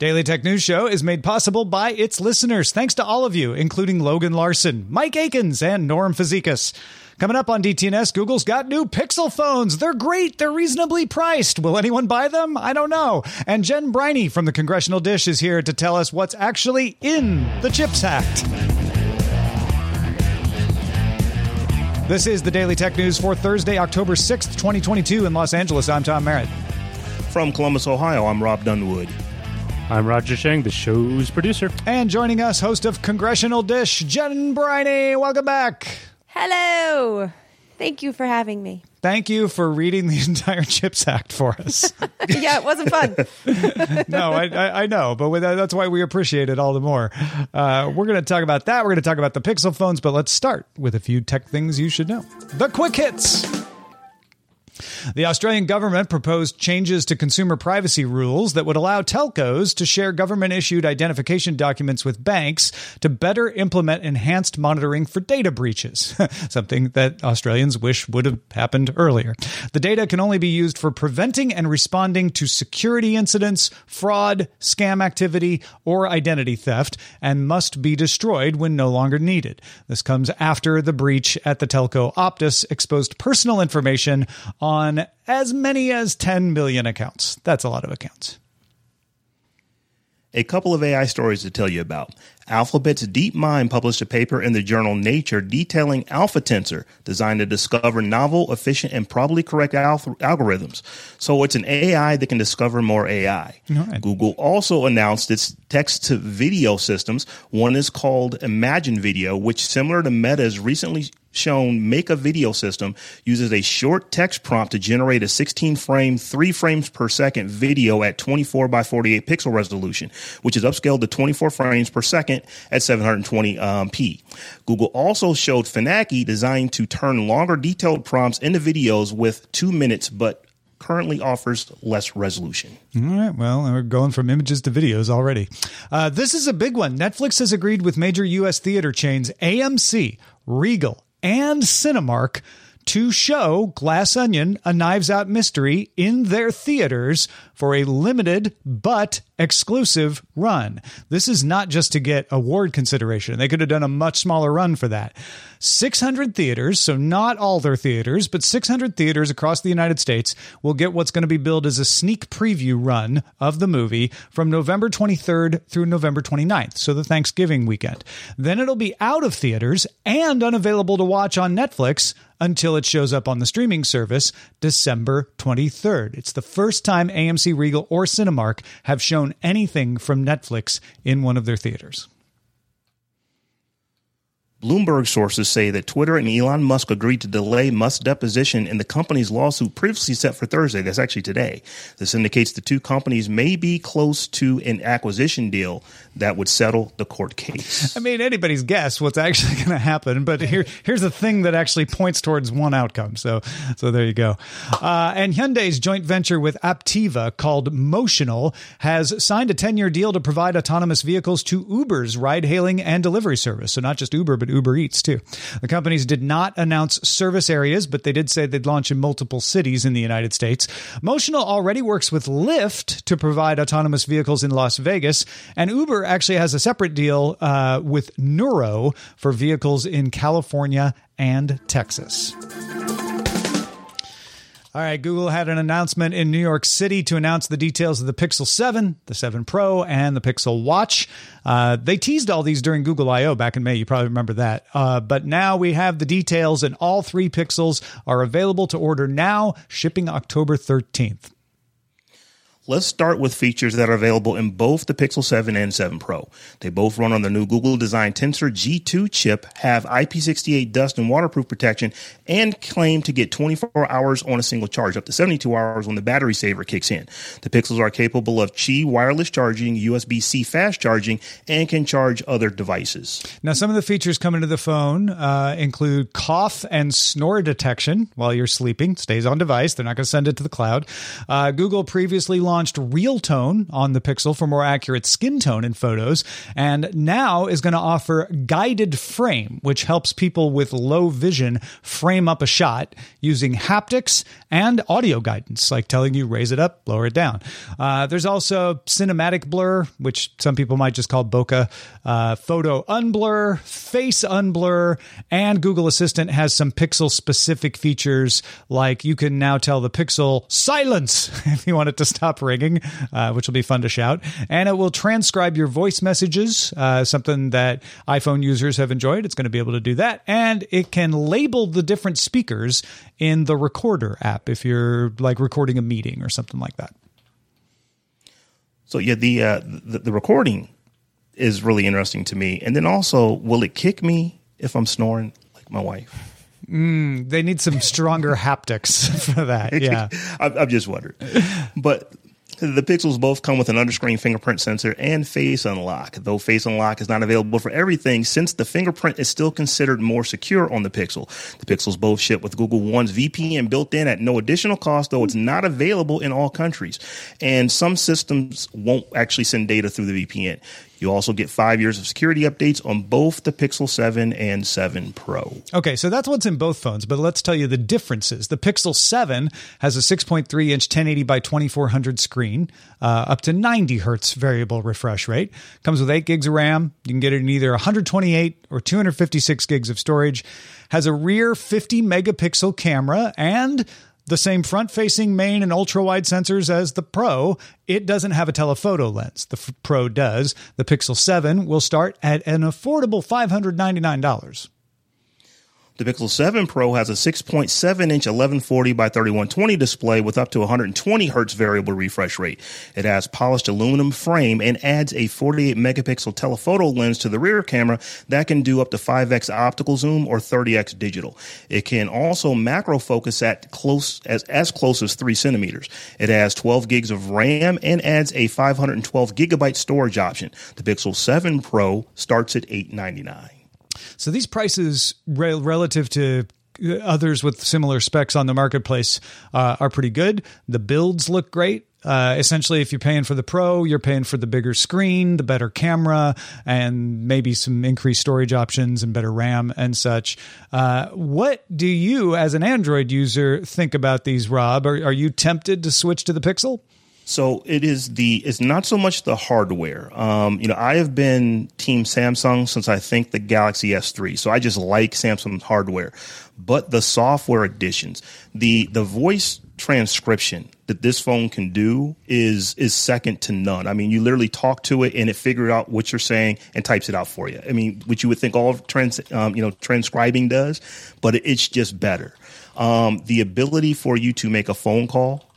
Daily Tech News Show is made possible by its listeners. Thanks to all of you, including Logan Larson, Mike Akins, and Norm Fazekas. Coming up on DTNS, Google's got new Pixel phones. They're great. They're reasonably priced. Will anyone buy them? I don't know. And Jen Briney from the Congressional Dish is here to tell us what's actually in the CHIPS Act. This is the Daily Tech News for Thursday, October 6th, 2022 in Los Angeles. I'm Tom Merritt. From Columbus, Ohio, I'm Rob Dunwood. I'm Roger Chang, the show's producer. And joining us, host of Congressional Dish, Jen Briney. Welcome back. Hello. Thank you for having me. Thank you for reading the entire CHIPS Act for us. yeah, it wasn't fun. no, I, I, I, know, but that's why we appreciate it all the more. Uh, we're going to talk about that. We're going to talk about the Pixel phones, but let's start with a few tech things you should know. The quick hits. The Australian government proposed changes to consumer privacy rules that would allow telcos to share government issued identification documents with banks to better implement enhanced monitoring for data breaches, something that Australians wish would have happened earlier. The data can only be used for preventing and responding to security incidents, fraud, scam activity, or identity theft, and must be destroyed when no longer needed. This comes after the breach at the telco Optus exposed personal information on as many as 10 million accounts. That's a lot of accounts. A couple of AI stories to tell you about. Alphabet's DeepMind published a paper in the journal Nature detailing AlphaTensor, designed to discover novel, efficient, and provably correct algorithms. So it's an AI that can discover more AI. Right. Google also announced its text to video systems. One is called Imagen Video, which, similar to Meta's recently shown make a video system uses a short text prompt to generate a 16 frame, 3 frames per second video at 24 by 48 pixel resolution, which is upscaled to 24 frames per second at 720p. Um, Google also showed Phenaki designed to turn longer detailed prompts into videos with two minutes, but currently offers less resolution. All right. Well, we're going from images to videos already. Uh, this is a big one. Netflix has agreed with major U.S. theater chains AMC, Regal, and Cinemark to show Glass Onion, a Knives Out mystery in their theaters for a limited but exclusive run. This is not just to get award consideration. They could have done a much smaller run for that. 600 theaters, so not all their theaters, but 600 theaters across the United States will get what's going to be billed as a sneak preview run of the movie from November 23rd through November 29th, so the Thanksgiving weekend. Then it'll be out of theaters and unavailable to watch on Netflix until it shows up on the streaming service December 23rd. It's the first time AMC Regal or Cinemark have shown anything from Netflix in one of their theaters. Bloomberg sources say that Twitter and Elon Musk agreed to delay Musk's deposition in the company's lawsuit previously set for Thursday. That's actually today. This indicates the two companies may be close to an acquisition deal that would settle the court case. I mean, anybody's guess what's actually going to happen, but here, here's a thing that actually points towards one outcome. So, so there you go. Uh, and Hyundai's joint venture with Aptiva called Motional has signed a 10 year deal to provide autonomous vehicles to Uber's ride hailing and delivery service. So not just Uber, but Uber Eats too. The companies did not announce service areas, but they did say they'd launch in multiple cities in the United States. Motional already works with Lyft to provide autonomous vehicles in Las Vegas, and Uber actually has a separate deal uh, with Nuro for vehicles in California and Texas. All right, Google had an announcement in New York City to announce the details of the Pixel 7, the 7 Pro, and the Pixel Watch. Uh, they teased all these during Google I/O back in May. You probably remember that. Uh, but now we have the details, and all three Pixels are available to order now, shipping October 13th. Let's start with features that are available in both the Pixel 7 and 7 Pro. They both run on the new Google designed Tensor G2 chip, have IP68 dust and waterproof protection, and claim to get 24 hours on a single charge, up to 72 hours when the battery saver kicks in. The Pixels are capable of Qi wireless charging, USB C fast charging, and can charge other devices. Now, some of the features coming to the phone uh, include cough and snore detection while you're sleeping. Stays on device. They're not going to send it to the cloud. Uh, Google previously launched Real Tone on the Pixel for more accurate skin tone in photos, and now is going to offer Guided Frame, which helps people with low vision frame up a shot using haptics and audio guidance, like telling you raise it up, lower it down. Uh, there's also Cinematic Blur, which some people might just call bokeh, uh, Photo Unblur, Face Unblur, and Google Assistant has some Pixel specific features, like you can now tell the Pixel silence if you want it to stop ringing, uh, which will be fun to shout. And it will transcribe your voice messages, uh, something that iPhone users have enjoyed. It's going to be able to do that. And it can label the different speakers in the Recorder app if you're like recording a meeting or something like that. So yeah, the uh, the, the recording is really interesting to me. And then also, will it kick me if I'm snoring like my wife? Mm, they need some stronger haptics for that. Yeah, I've, I've just wondered. But the Pixels both come with an underscreen fingerprint sensor and face unlock, though face unlock is not available for everything since the fingerprint is still considered more secure on the Pixel. The Pixels both ship with Google One's VPN built in at no additional cost, though it's not available in all countries. And some systems won't actually send data through the VPN. You also get five years of security updates on both the Pixel 7 and 7 Pro. Okay, so that's what's in both phones, but let's tell you the differences. The Pixel 7 has a 6.3 inch 1080 by 2400 screen, uh, up to 90 hertz variable refresh rate. Comes with 8 gigs of RAM. You can get it in either 128 or 256 gigs of storage. Has a rear 50 megapixel camera and the same front facing main and ultra wide sensors as the Pro. It doesn't have a telephoto lens. The F- Pro does. The Pixel 7 will start at an affordable $599. The Pixel 7 Pro has a 6.7 inch 1140 by 3120 display with up to 120 hertz variable refresh rate. It has polished aluminum frame and adds a 48 megapixel telephoto lens to the rear camera that can do up to 5x optical zoom or 30x digital. It can also macro focus at close as as close as 3 centimeters. It has 12 gigs of RAM and adds a 512 gigabyte storage option. The Pixel 7 Pro starts at 899. So these prices re- relative to uh, others with similar specs on the marketplace uh, are pretty good. The builds look great. Uh, essentially, if you're paying for the Pro, you're paying for the bigger screen, the better camera, and maybe some increased storage options and better RAM and such. Uh, what do you, as an Android user, think about these, Rob? Are, are you tempted to switch to the Pixel? So it is the it's not so much the hardware. Um, you know, I have been team Samsung since I think the Galaxy S3. So I just like Samsung's hardware, but the software additions, the the voice transcription that this phone can do is is second to none. I mean, you literally talk to it and it figures out what you're saying and types it out for you. I mean, which you would think all trans um, you know transcribing does, but it's just better. Um, the ability for you to make a phone call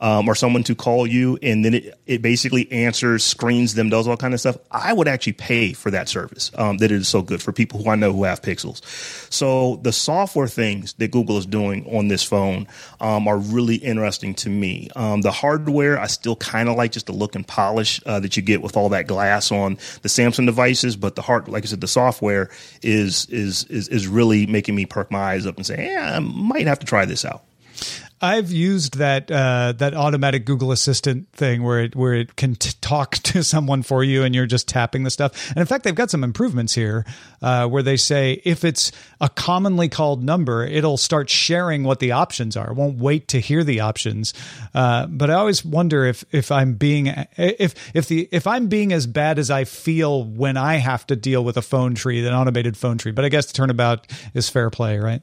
um, or someone to call you and then it, it basically answers, screens them, does all kind of stuff. I would actually pay for that service. Um, that is so good for people who I know who have pixels. So the software things that Google is doing on this phone um, are really interesting to me. Um, the hardware, I still kind of like just the look and polish uh, that you get with all that glass on the Samsung devices, but the hard, like I said, the software is is is is really making me perk my eyes up and say, yeah, I might have to try this out. I've used that uh, that automatic Google Assistant thing where it where it can t- talk to someone for you and you're just tapping the stuff. And in fact, they've got some improvements here uh, where they say if it's a commonly called number, it'll start sharing what the options are. It won't wait to hear the options. Uh, but I always wonder if if I'm being if if the if I'm being as bad as I feel when I have to deal with a phone tree, an automated phone tree. But I guess the turnabout is fair play, right? Right.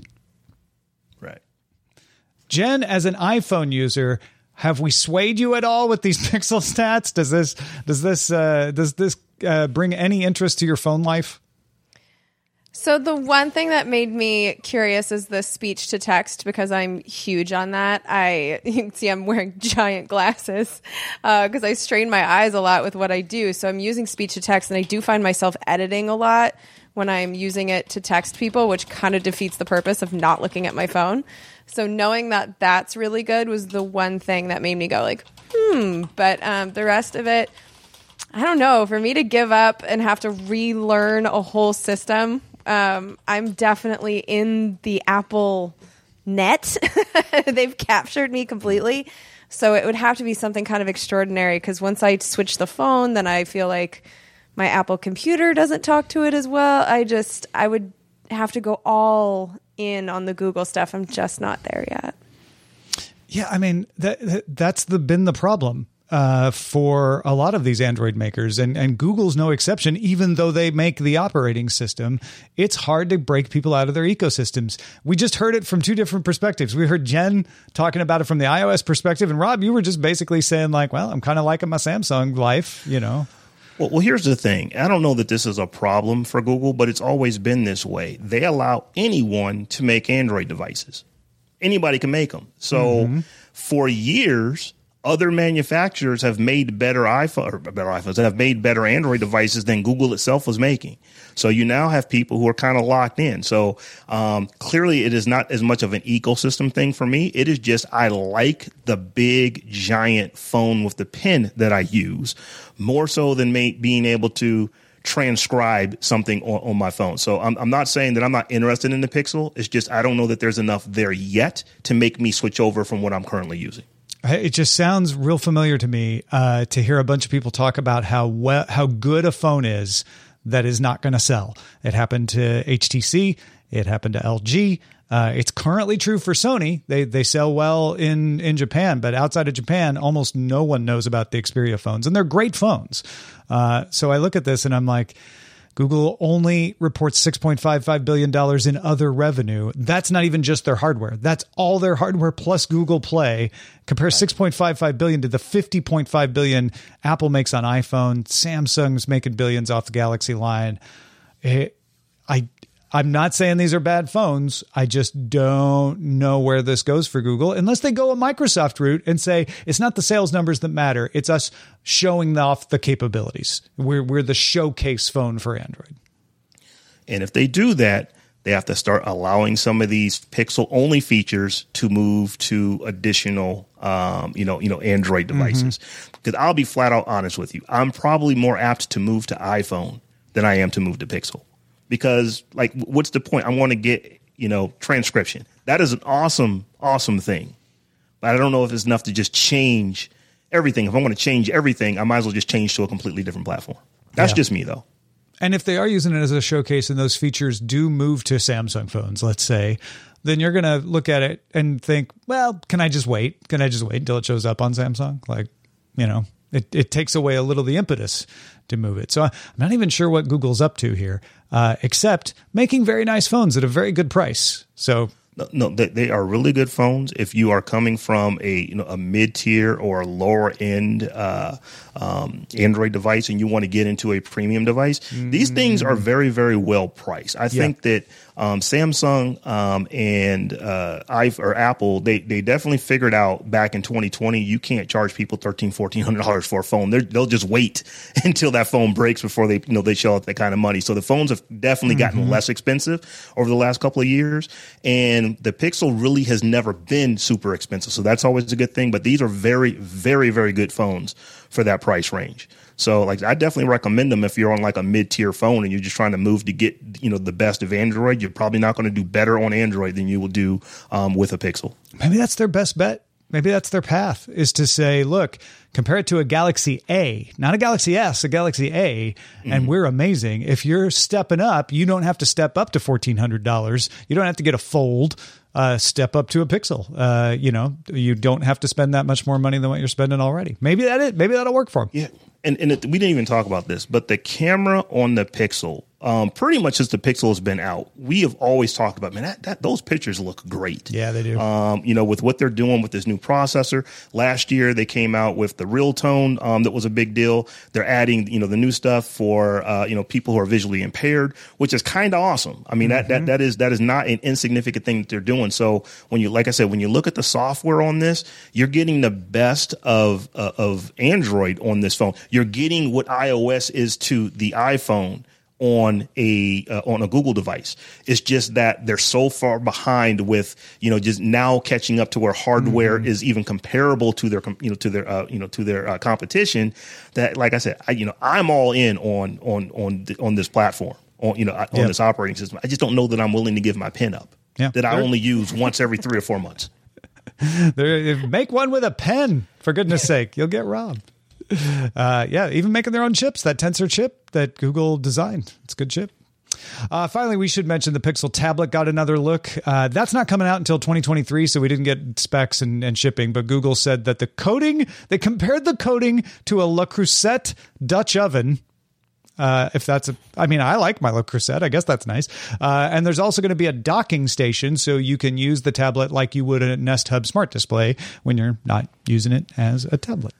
Jen, as an iPhone user, have we swayed you at all with these pixel stats? Does this does this uh, does this uh, bring any interest to your phone life? So the one thing that made me curious is the speech to text because I'm huge on that. I you can see I'm wearing giant glasses because uh, I strain my eyes a lot with what I do. So I'm using speech to text, and I do find myself editing a lot when I'm using it to text people, which kind of defeats the purpose of not looking at my phone. So knowing that that's really good was the one thing that made me go like, hmm. But um, the rest of it. I don't know. For me to give up and have to relearn a whole system um, I'm definitely in the Apple net. They've captured me completely. So it would have to be something kind of extraordinary because once I switch the phone, then I feel like my Apple computer doesn't talk to it as well. I just, I would have to go all in on the Google stuff. I'm just not there yet. Yeah, I mean that, that that's the been the problem uh, for a lot of these Android makers, and, and Google's no exception, even though they make the operating system. It's hard to break people out of their ecosystems. We just heard it from two different perspectives. We heard Jen talking about it from the iOS perspective, and Rob, you were just basically saying, like, well, I'm kind of liking my Samsung life, you know? Well, well, here's the thing. I don't know that this is a problem for Google, but it's always been this way. They allow anyone to make Android devices. Anybody can make them. So mm-hmm. for years, other manufacturers have made better iPhone better iPhones that have made better Android devices than Google itself was making. So you now have people who are kind of locked in. So um, clearly, it is not as much of an ecosystem thing for me. It is just I like the big giant phone with the pen that I use more so than may, being able to transcribe something on, on my phone. So I'm, I'm, not saying that I'm not interested in the Pixel. It's just I don't know that there's enough there yet to make me switch over from what I'm currently using. It just sounds real familiar to me uh, to hear a bunch of people talk about how how good a phone is that is not going to sell. It happened to HTC. It happened to LG. Uh, it's currently true for Sony. They they sell well in in Japan, but outside of Japan, almost no one knows about the Xperia phones, and they're great phones. Uh, so I look at this and I'm like, Google only reports $6.55 billion in other revenue. That's not even just their hardware. That's all their hardware plus Google Play. Compare 6.55 billion to the 50.5 billion Apple makes on iPhone. Samsung's making billions off the Galaxy line. It, I I'm not saying these are bad phones. I just don't know where this goes for Google unless they go a Microsoft route and say it's not the sales numbers that matter. It's us showing off the capabilities. We're, we're the showcase phone for Android. And if they do that, they have to start allowing some of these pixel only features to move to additional um, you know you know android devices because mm-hmm. i'll be flat out honest with you i'm probably more apt to move to iphone than i am to move to pixel because like what's the point? I want to get, you know, transcription. That is an awesome, awesome thing. But I don't know if it's enough to just change everything. If I want to change everything, I might as well just change to a completely different platform. That's yeah. just me though. And if they are using it as a showcase and those features do move to Samsung phones, let's say, then you're going to look at it and think, well, can I just wait? Can I just wait until it shows up on Samsung? Like, you know, it, it takes away a little the impetus to move it. So I'm not even sure what Google's up to here, uh, except making very nice phones at a very good price. So no, no they, they, are really good phones. If you are coming from a you know a mid tier or a lower end uh, um, Android device and you want to get into a premium device, mm-hmm. these things are very very well priced. I yeah. think that um, Samsung um, and uh, I or Apple, they they definitely figured out back in 2020 you can't charge people 13 1400 dollars for a phone. they will just wait until that phone breaks before they you know they shell out that kind of money. So the phones have definitely gotten mm-hmm. less expensive over the last couple of years, and the Pixel really has never been super expensive. So that's always a good thing. But these are very very very good phones for that price range. So like I definitely recommend them if you're on like a mid tier phone and you're just trying to move to get you know the best of Android. You're probably not going to do better on Android than you will do um, with a Pixel. Maybe that's their best bet. Maybe that's their path is to say, look, compare it to a Galaxy A, not a Galaxy S, a Galaxy A, and Mm-hmm. we're amazing. If you're stepping up, you don't have to step up to fourteen hundred dollars. You don't have to get a fold. Uh, step up to a Pixel. Uh, you know, you don't have to spend that much more money than what you're spending already. Maybe that it. Maybe that'll work for them. Yeah, and and it, we didn't even talk about this, but the camera on the Pixel, um, pretty much since the Pixel has been out, we have always talked about man that, that those pictures look great. Yeah, they do. Um, you know, with what they're doing with this new processor. Last year they came out with the Real Tone, um, that was a big deal. They're adding you know the new stuff for uh, you know people who are visually impaired, which is kind of awesome. I mean that that that is that is not an insignificant thing that they're doing. So when you like I said, when you look at the software on this, you're getting the best of uh, of Android on this phone. You're getting what iOS is to the iPhone on a uh, on a Google device. It's just that they're so far behind with you know just now catching up to where hardware is even comparable to their you know to their uh, you know to their uh, competition. That like I said, I, you know I'm all in on on on th- on this platform on you know on Yeah. this operating system. I just don't know that I'm willing to give my pen up. Yeah. That I only use once every three or four months. Make one with a pen, for goodness sake. You'll get robbed. Uh, yeah, even making their own chips, that Tensor chip that Google designed. It's a good chip. Uh, finally, we should mention the Pixel tablet got another look. Uh, that's not coming out until 2023, so we didn't get specs and, and shipping. But Google said that the coating, they compared the coating to a Le Creuset Dutch oven, uh, if that's a, I mean, I like my Le Creuset. I guess that's nice. Uh, and there's also going to be a docking station, so you can use the tablet like you would a Nest Hub Smart Display when you're not using it as a tablet.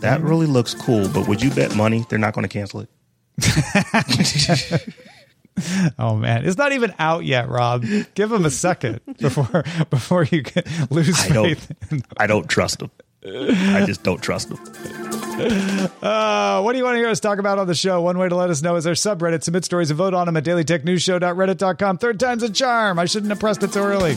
That really looks cool, but would you bet money they're not going to cancel it? Oh man, it's not even out yet, Rob. Give them a second before before you get, lose I don't. faith. I don't trust them. I just don't trust them. Uh, what do you want to hear us talk about on the show? One way to let us know is our subreddit. Submit stories and vote on them at dailytechnewsshow.reddit.com. Third time's a charm. I shouldn't have pressed it so early.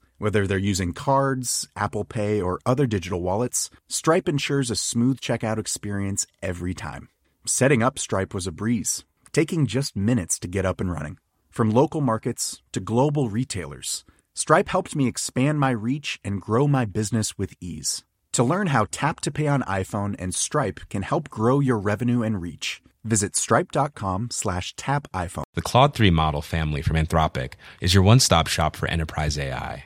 Whether they're using cards, Apple Pay, or other digital wallets, Stripe ensures a smooth checkout experience every time. Setting up Stripe was a breeze, taking just minutes to get up and running. From local markets to global retailers, Stripe helped me expand my reach and grow my business with ease. To learn how Tap to Pay on iPhone and Stripe can help grow your revenue and reach, visit stripe.com slash tap iPhone. The Claude 3 model family from Anthropic is your one stop shop for enterprise AI.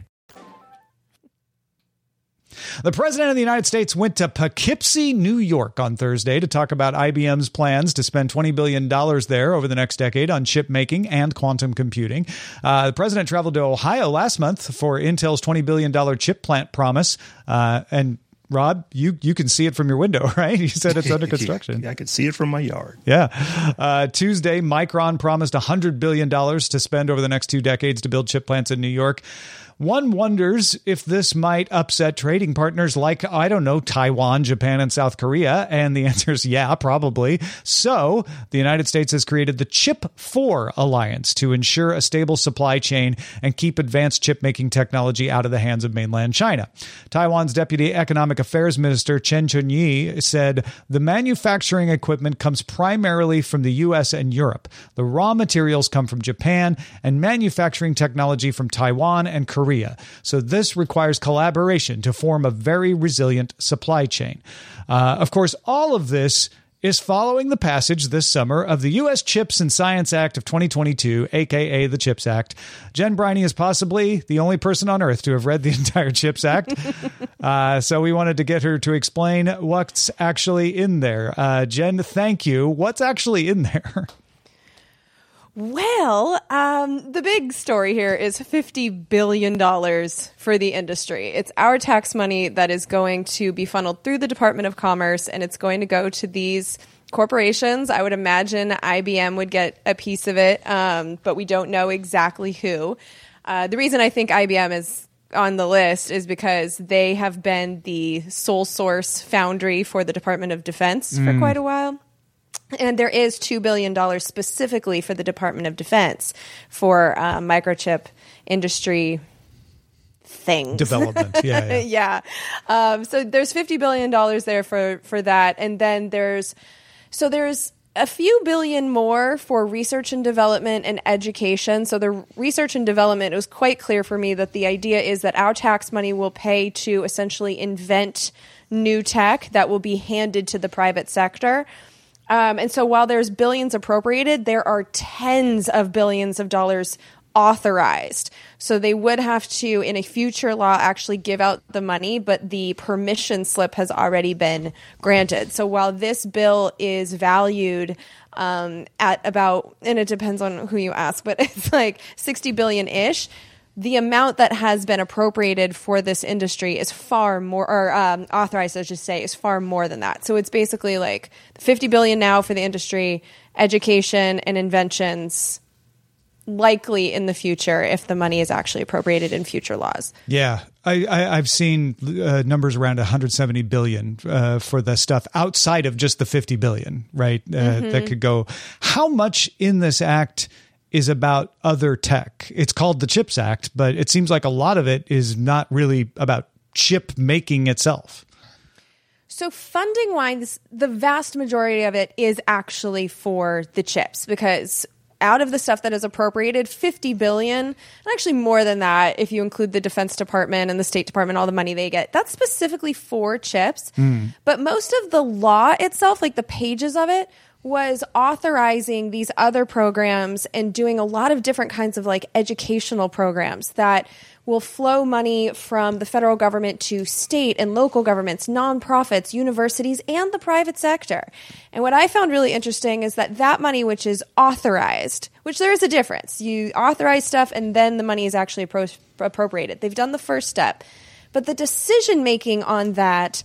The President of the United States went to Poughkeepsie, New York on Thursday to talk about IBM's plans to spend $20 billion there over the next decade on chip making and quantum computing. Uh, the President traveled to Ohio last month for Intel's $20 billion chip plant promise. Uh, and Rob, you, you can see it from your window, right? You said it's under construction. Yeah, I could see it from my yard. Yeah. Uh, Tuesday, Micron promised $100 billion to spend over the next two decades to build chip plants in New York. One wonders if this might upset trading partners like, I don't know, Taiwan, Japan, and South Korea. And the answer is yeah, probably. So the United States has created the Chip 4 Alliance to ensure a stable supply chain and keep advanced chip making technology out of the hands of mainland China. Taiwan's Deputy Economic Affairs Minister Chen Chunyi said the manufacturing equipment comes primarily from the US and Europe. The raw materials come from Japan and manufacturing technology from Taiwan and Korea. So this requires collaboration to form a very resilient supply chain. Uh, of course, all of this is following the passage this summer of the U.S. CHIPS and Science Act of 2022, aka the CHIPS Act. Jen Briney is possibly the only person on earth to have read the entire CHIPS Act. uh, so we wanted to get her to explain what's actually in there. Uh, Jen, thank you. What's actually in there? Well, um, the big story here is $50 billion for the industry. It's our tax money that is going to be funneled through the Department of Commerce and it's going to go to these corporations. I would imagine IBM would get a piece of it, um, but we don't know exactly who. Uh, the reason I think IBM is on the list is because they have been the sole source foundry for the Department of Defense for quite a while. And there is $2 billion specifically for the Department of Defense for uh, microchip industry things. Development. Yeah. yeah. yeah. Um, so there's $50 billion there for, for that. And then there's, so there's a few billion more for research and development and education. So the research and development, it was quite clear for me that the idea is that our tax money will pay to essentially invent new tech that will be handed to the private sector. Um, and so while there's billions appropriated, there are tens of billions of dollars authorized. So they would have to, in a future law, actually give out the money, but the permission slip has already been granted. So while this bill is valued um, at about, and it depends on who you ask, but it's like 60 billion ish the amount that has been appropriated for this industry is far more, or um, authorized, I should say, is far more than that. So it's basically like 50 billion now for the industry, education and inventions likely in the future if the money is actually appropriated in future laws. Yeah, I, I, have seen uh, numbers around 170 billion uh, for the stuff outside of just the 50 billion, right? Uh, mm-hmm. That could go. How much in this act is about other tech? It's called the CHIPS Act, but it seems like a lot of it is not really about chip making itself. So, funding wise, the vast majority of it is actually for the chips because out of the stuff that is appropriated 50 billion and actually more than that if you include the defense department and the state department all the money they get that's specifically for chips mm. but most of the law itself like the pages of it was authorizing these other programs and doing a lot of different kinds of like educational programs that will flow money from the federal government to state and local governments, nonprofits, universities, and the private sector. And what I found really interesting is that that money, which is authorized, which there is a difference, you authorize stuff and then the money is actually appro- appropriated. They've done the first step. But the decision making on that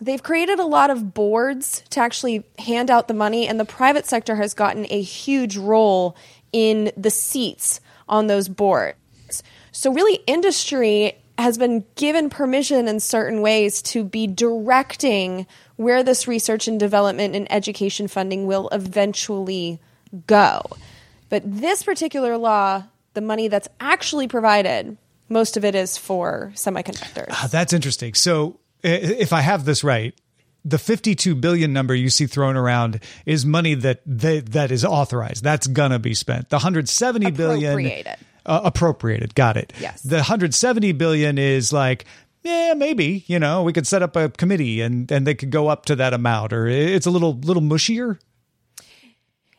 they've created a lot of boards to actually hand out the money, and the private sector has gotten a huge role in the seats on those boards. So, really, industry has been given permission in certain ways to be directing where this research and development and education funding will eventually go. But this particular law, the money that's actually provided, most of it is for semiconductors. Uh, that's interesting. So, if I have this right, the 52 billion number you see thrown around is money that they, that is authorized. That's gonna be spent. The 170 billion uh, appropriated. Got it. Yes. The 170 billion is like yeah, maybe, you know, we could set up a committee and and they could go up to that amount or it's a little little mushier.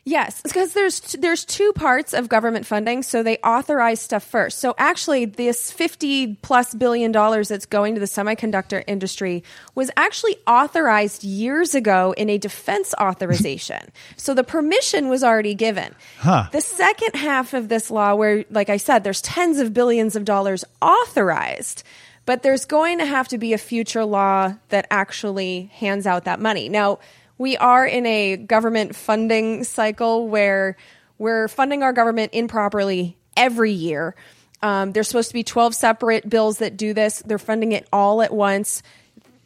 Yes, because there's there's two parts of government funding. So they authorize stuff first. So actually, this fifty plus billion dollars that's going to the semiconductor industry was actually authorized years ago in a defense authorization. so the permission was already given. Huh. The second half of this law, where like I said, there's tens of billions of dollars authorized. But there's going to have to be a future law that actually hands out that money. Now, we are in a government funding cycle where we're funding our government improperly every year. Um, there's supposed to be 12 separate bills that do this. They're funding it all at once.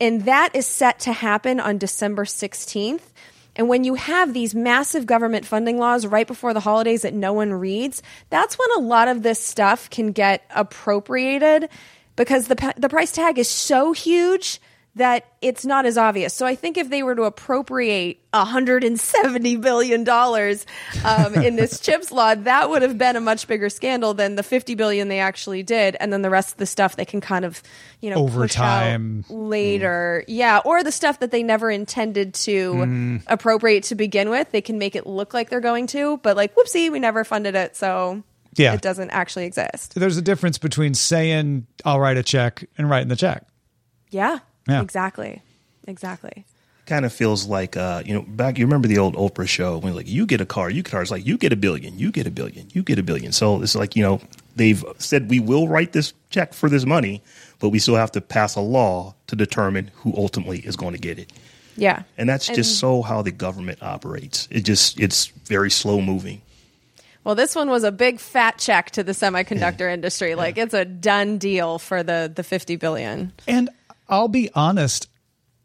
And that is set to happen on December 16th. And when you have these massive government funding laws right before the holidays that no one reads, that's when a lot of this stuff can get appropriated because the the price tag is so huge that it's not as obvious. So I think if they were to appropriate 170 billion dollars um, in this chips law, that would have been a much bigger scandal than the 50 billion they actually did, and then the rest of the stuff they can kind of, you know, Over push out time. later, yeah, or the stuff that they never intended to appropriate to begin with, they can make it look like they're going to, but like, whoopsie, we never funded it, so Yeah. it doesn't actually exist. There's a difference between saying I'll write a check and writing the check. Yeah, Yeah. exactly, exactly. kind of feels like uh, you know back you remember the old Oprah show when like you get a car you get a like you get a billion you get a billion you get a billion so it's like you know they've said we will write this check for this money but we still have to pass a law to determine who ultimately is going to get it Yeah, and that's just so how the government operates it just it's very slow moving Well, this one was a big fat check to the semiconductor industry. Like it's a done deal for the the 50 billion. And I'll be honest,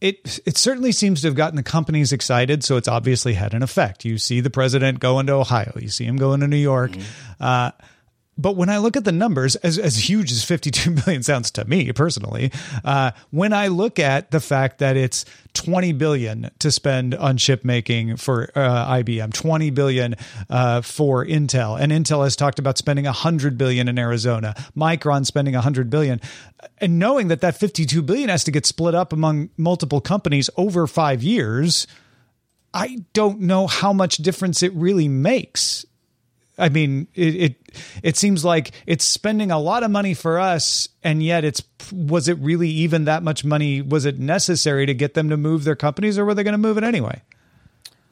it it certainly seems to have gotten the companies excited, so it's obviously had an effect. You see the president going to Ohio, you see him going to New York. Uh, but when I look at the numbers, as, as huge as 52 million sounds to me personally, uh, when I look at the fact that it's 20 billion to spend on chip making for uh, IBM, 20 billion uh, for Intel, and Intel has talked about spending 100 billion in Arizona, Micron spending 100 billion, and knowing that that 52 billion has to get split up among multiple companies over five years, I don't know how much difference it really makes. I mean, it, it it seems like it's spending a lot of money for us, and yet it's was it really even that much money? Was it necessary to get them to move their companies, or were they going to move it anyway?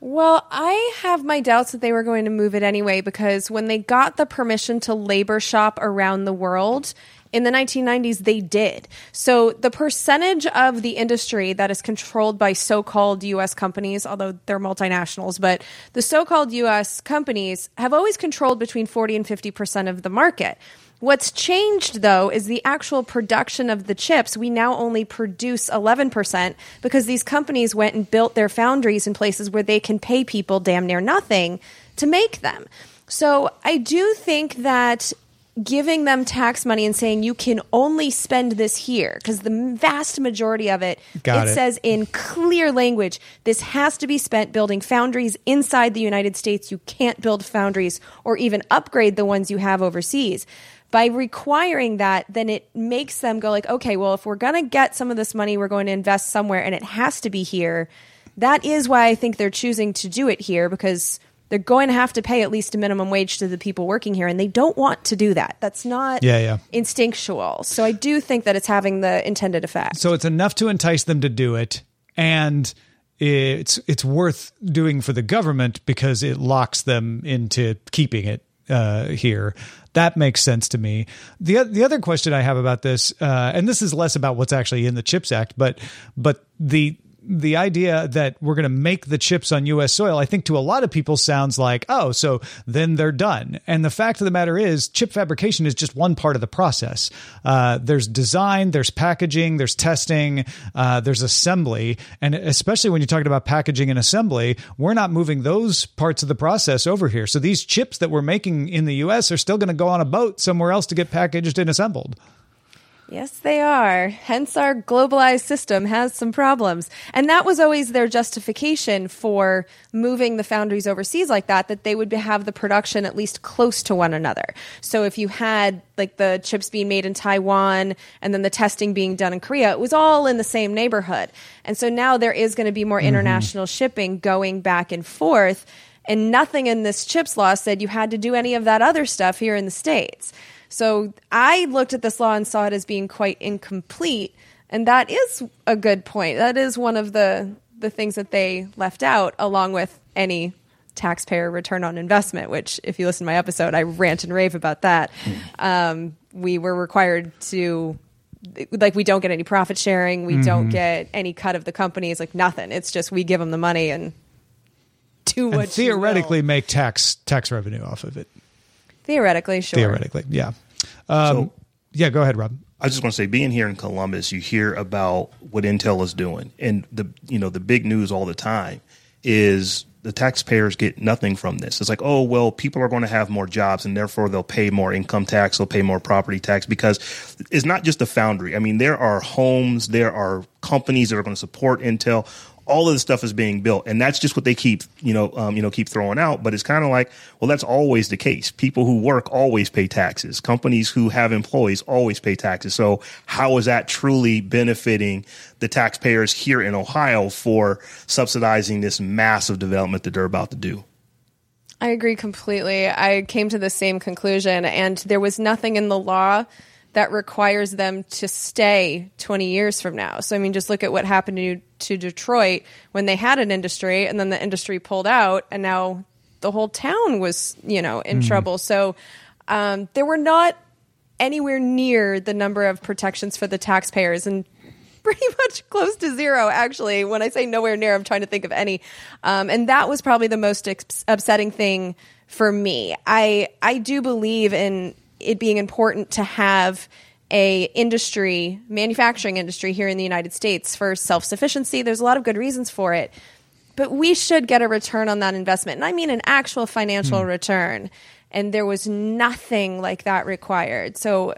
Well, I have my doubts that they were going to move it anyway because when they got the permission to labor shop around the world in the 1990s, they did. So the percentage of the industry that is controlled by so called US companies, although they're multinationals, but the so called US companies have always controlled between 40 and 50% of the market. What's changed though is the actual production of the chips. We now only produce 11% because these companies went and built their foundries in places where they can pay people damn near nothing to make them. So I do think that giving them tax money and saying you can only spend this here because the vast majority of it Got it it. says in clear language this has to be spent building foundries inside the United States. You can't build foundries or even upgrade the ones you have overseas. By requiring that then it makes them go like okay well if we're going to get some of this money we're going to invest somewhere and it has to be here. That is why I think they're choosing to do it here because they're going to have to pay at least a minimum wage to the people working here and they don't want to do that that's not Yeah, yeah. instinctual so i do think that it's having the intended effect So it's enough to entice them to do it, and it's it's worth doing for the government because it locks them into keeping it uh, here. That makes sense to me. the The other question I have about this, uh, and this is less about what's actually in the Chips Act, but but the the idea that we're going to make the chips on US soil, I think to a lot of people sounds like, oh, so then they're done. And the fact of the matter is, chip fabrication is just one part of the process. Uh, there's design, there's packaging, there's testing, uh, there's assembly. And especially when you're talking about packaging and assembly, we're not moving those parts of the process over here. So these chips that we're making in the US are still going to go on a boat somewhere else to get packaged and assembled. Yes, they are. Hence, our globalized system has some problems. And that was always their justification for moving the foundries overseas like that, that they would have the production at least close to one another. So if you had like the chips being made in Taiwan and then the testing being done in Korea, it was all in the same neighborhood. And so now there is going to be more mm-hmm. international shipping going back and forth. And nothing in this chips law said you had to do any of that other stuff here in the States. So I looked at this law and saw it as being quite incomplete, and that is a good point. That is one of the the things that they left out, along with any taxpayer return on investment. Which, if you listen to my episode, I rant and rave about that. Um, we were required to. Like we don't get any profit sharing, we don't get any cut of the companies, like nothing. It's just we give them the money and do what And theoretically make tax tax revenue off of it. Theoretically, sure. Theoretically, yeah. Um, yeah, go ahead, Rob. I just want to say, being here in Columbus, you hear about what Intel is doing, and the you know the big news all the time is the taxpayers get nothing from this. It's like, oh well, people are going to have more jobs, and therefore they'll pay more income tax, they'll pay more property tax because it's not just a foundry. I mean, there are homes, there are companies that are going to support Intel all of this stuff is being built, and that's just what they keep, you know, um, you know, keep throwing out. But it's kind of like, well, that's always the case. People who work always pay taxes. Companies who have employees always pay taxes. So how is that truly benefiting the taxpayers here in Ohio for subsidizing this massive development that they're about to do? I agree completely. I came to the same conclusion, and there was nothing in the law that requires them to stay 20 years from now. So, I mean, just look at what happened to, to Detroit when they had an industry and then the industry pulled out, and now the whole town was, you know, in mm. trouble. So, um, there were not anywhere near the number of protections for the taxpayers and pretty much close to zero actually when i say nowhere near i'm trying to think of any um, and that was probably the most upsetting thing for me i i do believe in it being important to have a industry, manufacturing industry here in the United States for self-sufficiency. There's a lot of good reasons for it. But we should get a return on that investment. And I mean an actual financial hmm. return. And there was nothing like that required. So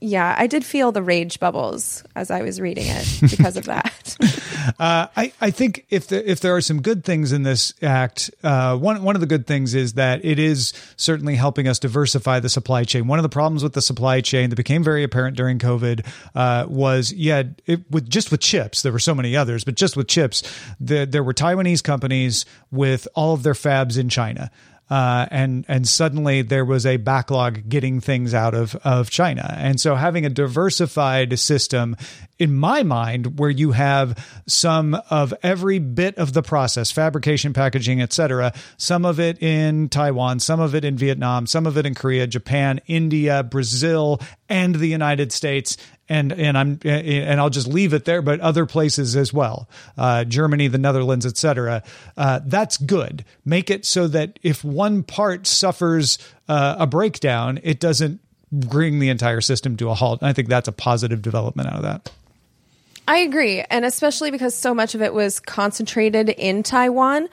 yeah, I did feel the rage bubbles as I was reading it because of that. uh, I, I think if the, if there are some good things in this act, uh, one one of the good things is that it is certainly helping us diversify the supply chain. One of the problems with the supply chain that became very apparent during COVID uh, was yeah, it, with just with chips. There were so many others, but just with chips, the, there were Taiwanese companies with all of their fabs in China. Uh, and and suddenly there was a backlog getting things out of of China. And so having a diversified system, in my mind, where you have some of every bit of the process, fabrication, packaging, etc., some of it in Taiwan, some of it in Vietnam, some of it in Korea, Japan, India, Brazil, and the United States, and and I'm and I'll just leave it there. But other places as well, uh, Germany, the Netherlands, etc. Uh, that's good. Make it so that if one part suffers uh, a breakdown, it doesn't bring the entire system to a halt. And I think that's a positive development out of that. I agree, and especially because so much of it was concentrated in Taiwan.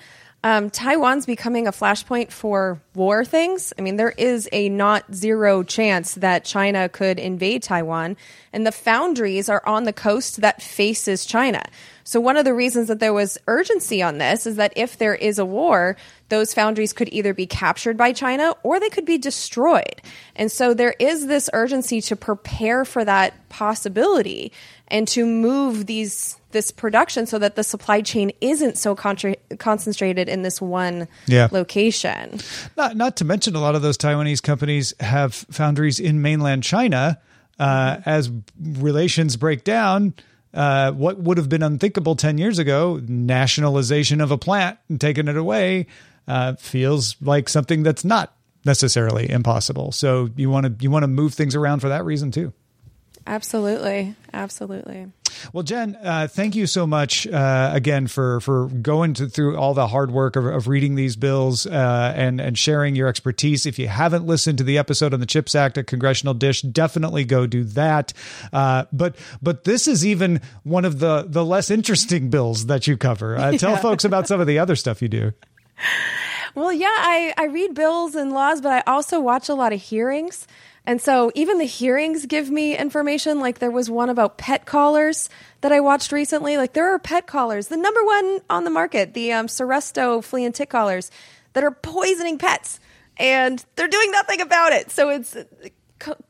Um, Taiwan's becoming a flashpoint for war things. I mean, there is a not zero chance that China could invade Taiwan, and the foundries are on the coast that faces China. So, one of the reasons that there was urgency on this is that if there is a war, those foundries could either be captured by China or they could be destroyed. And so, there is this urgency to prepare for that possibility and to move these this production so that the supply chain isn't so contra- concentrated in this one yeah. location. Not not to mention a lot of those Taiwanese companies have foundries in mainland China. Uh, as relations break down, uh, what would have been unthinkable 10 years ago, nationalization of a plant and taking it away, uh, feels like something that's not necessarily impossible. So you want to you want to move things around for that reason too. Absolutely, absolutely. Well, Jen, uh, thank you so much uh, again for for going to, through all the hard work of, of reading these bills uh, and and sharing your expertise. If you haven't listened to the episode on the Chips Act at Congressional Dish, definitely go do that. Uh, but but this is even one of the the less interesting bills that you cover. Uh, tell folks about some of the other stuff you do. Well, yeah, I, I read bills and laws, but I also watch a lot of hearings. And so even the hearings give me information. Like there was one about pet collars that I watched recently. Like there are pet collars, the number one on the market, the um, Seresto flea and tick collars that are poisoning pets, and they're doing nothing about it. So it's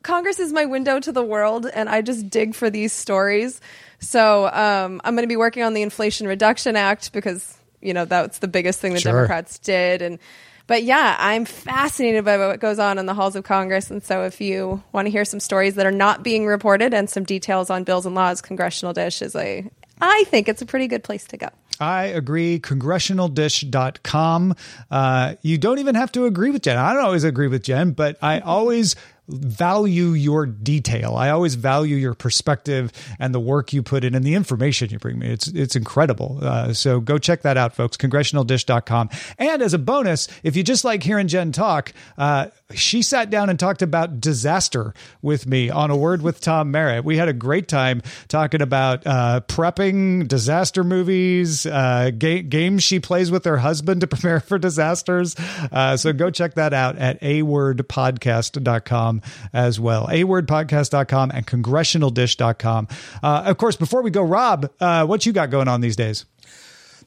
Congress is my window to the world, and I just dig for these stories. So um, I'm going to be working on the Inflation Reduction Act because you know that's the biggest thing the sure. Democrats did, and but yeah, I'm fascinated by what goes on in the halls of Congress. And so if you want to hear some stories that are not being reported and some details on bills and laws, Congressional Dish is a, I think it's a pretty good place to go. I agree. Congressionaldish.com. Uh, you don't even have to agree with Jen. I don't always agree with Jen, but I always value your detail. I always value your perspective and the work you put in and the information you bring me. It's it's incredible. Uh, so go check that out, folks. Congressionaldish.com. And as a bonus, if you just like hearing Jen talk, uh, she sat down and talked about disaster with me on a word with Tom Merritt. We had a great time talking about uh, prepping disaster movies, uh, ga- games she plays with her husband to prepare for disasters. Uh, so go check that out at awordpodcast.com as well. awordpodcast.com and congressionaldish.com. Uh, of course, before we go, Rob, uh, what you got going on these days?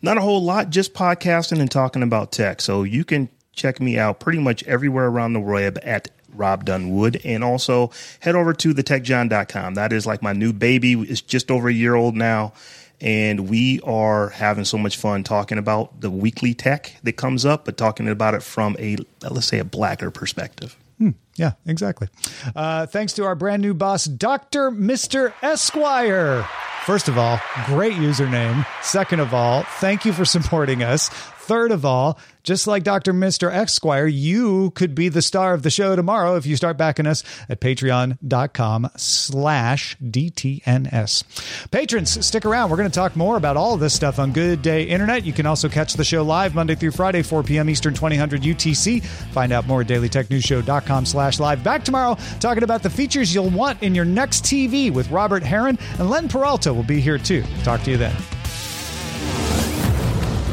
Not a whole lot, just podcasting and talking about tech. So you can check me out pretty much everywhere around the web at Rob Dunwood. And also head over to thetechjawn.com. That is like my new baby. It's just over a year old now. And we are having so much fun talking about the weekly tech that comes up, but talking about it from a, let's say, a blacker perspective. Hmm, yeah, exactly. Uh, thanks to our brand new boss, Dr. Mr. Esquire. First of all, great username. Second of all, thank you for supporting us. Third of all, just like Dr. Mr. Esquire, you could be the star of the show tomorrow if you start backing us at patreon.com slash DTNS. Patrons, stick around. We're going to talk more about all of this stuff on Good Day Internet. You can also catch the show live Monday through Friday, 4 p.m. Eastern, 2000 UTC. Find out more at dailytechnewsshow.com slash live. Back tomorrow talking about the features you'll want in your next TV with Robert Heron and Len Peralta will be here too. Talk to you then.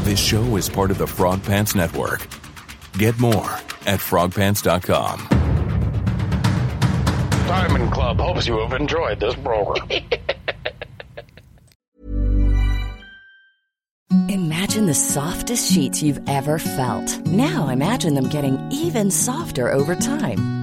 This show is part of the Frog Pants Network. Get more at frogpants.com. Diamond Club hopes you have enjoyed this program. Imagine the softest sheets you've ever felt. Now imagine them getting even softer over time.